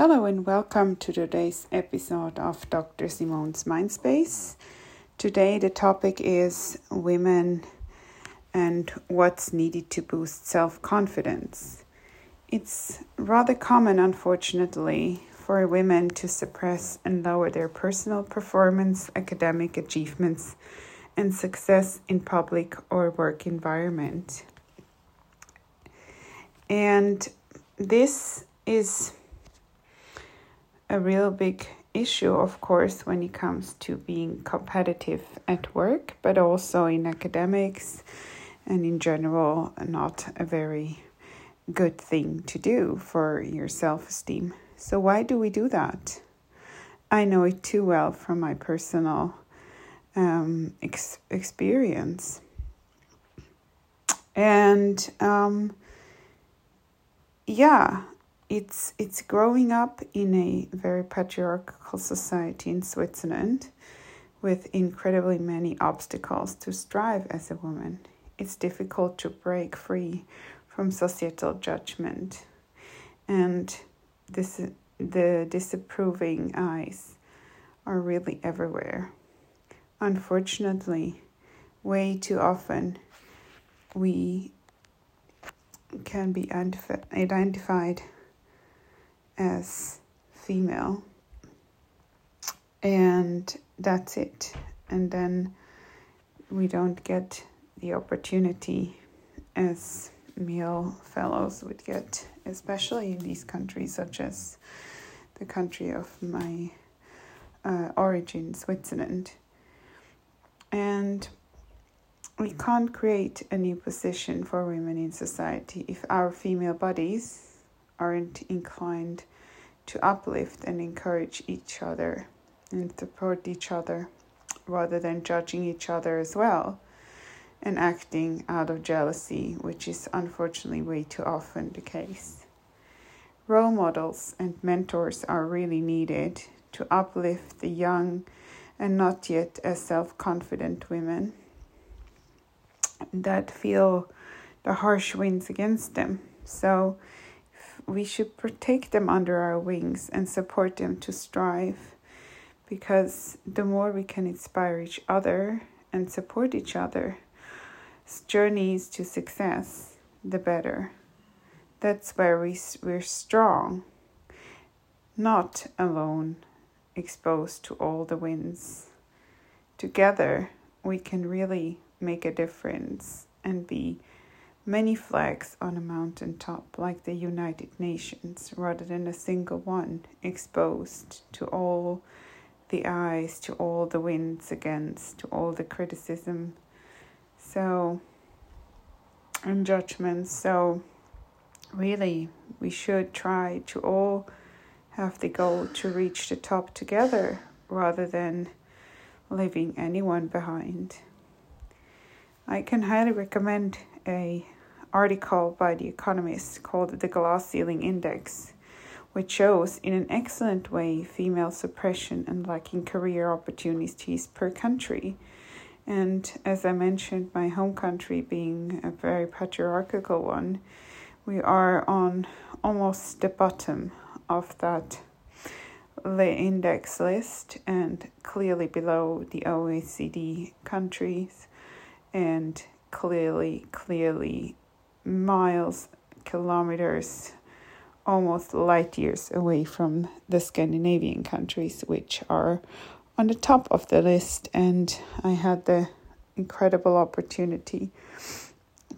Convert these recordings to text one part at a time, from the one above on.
Hello and welcome to today's episode of Dr. Simone's Mindspace. Today the topic is women and what's needed to boost self confidence. It's rather common, unfortunately, for women to suppress and lower their personal performance, academic achievements, and success in public or work environment. And this is a real big issue, of course, when it comes to being competitive at work, but also in academics and in general, not a very good thing to do for your self esteem. So, why do we do that? I know it too well from my personal um, ex- experience. And um, yeah, it's it's growing up in a very patriarchal society in Switzerland with incredibly many obstacles to strive as a woman. It's difficult to break free from societal judgment and this the disapproving eyes are really everywhere. Unfortunately, way too often we can be identified as female. And that's it. And then we don't get the opportunity as male fellows would get, especially in these countries such as the country of my uh, origin, Switzerland. And we can't create a new position for women in society if our female bodies aren't inclined to uplift and encourage each other and support each other rather than judging each other as well and acting out of jealousy, which is unfortunately way too often the case. Role models and mentors are really needed to uplift the young and not yet as self confident women that feel the harsh winds against them. So, we should protect them under our wings and support them to strive because the more we can inspire each other and support each other's journeys to success, the better. That's where we, we're strong, not alone, exposed to all the winds. Together, we can really make a difference and be many flags on a mountain top like the United Nations rather than a single one exposed to all the eyes, to all the winds against, to all the criticism. So, and judgments. So, really, we should try to all have the goal to reach the top together rather than leaving anyone behind. I can highly recommend a article by The Economist called The Glass Ceiling Index, which shows in an excellent way female suppression and lacking career opportunities per country. And as I mentioned, my home country being a very patriarchal one, we are on almost the bottom of that the index list and clearly below the OECD countries and clearly, clearly miles, kilometers, almost light years away from the Scandinavian countries, which are on the top of the list. And I had the incredible opportunity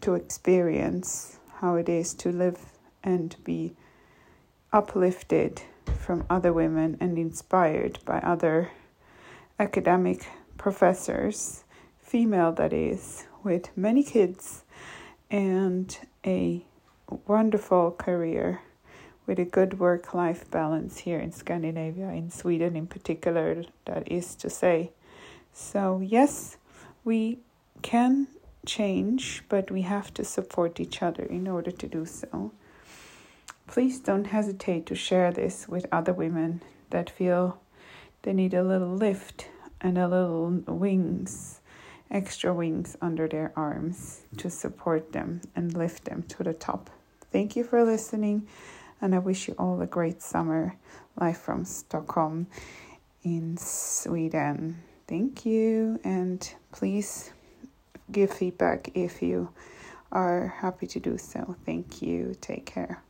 to experience how it is to live and be uplifted from other women and inspired by other academic professors, female that is, with many kids and a wonderful career with a good work life balance here in Scandinavia, in Sweden in particular, that is to say. So, yes, we can change, but we have to support each other in order to do so. Please don't hesitate to share this with other women that feel they need a little lift and a little wings extra wings under their arms to support them and lift them to the top. Thank you for listening. And I wish you all a great summer life from Stockholm in Sweden. Thank you, and please give feedback if you are happy to do so. Thank you. Take care.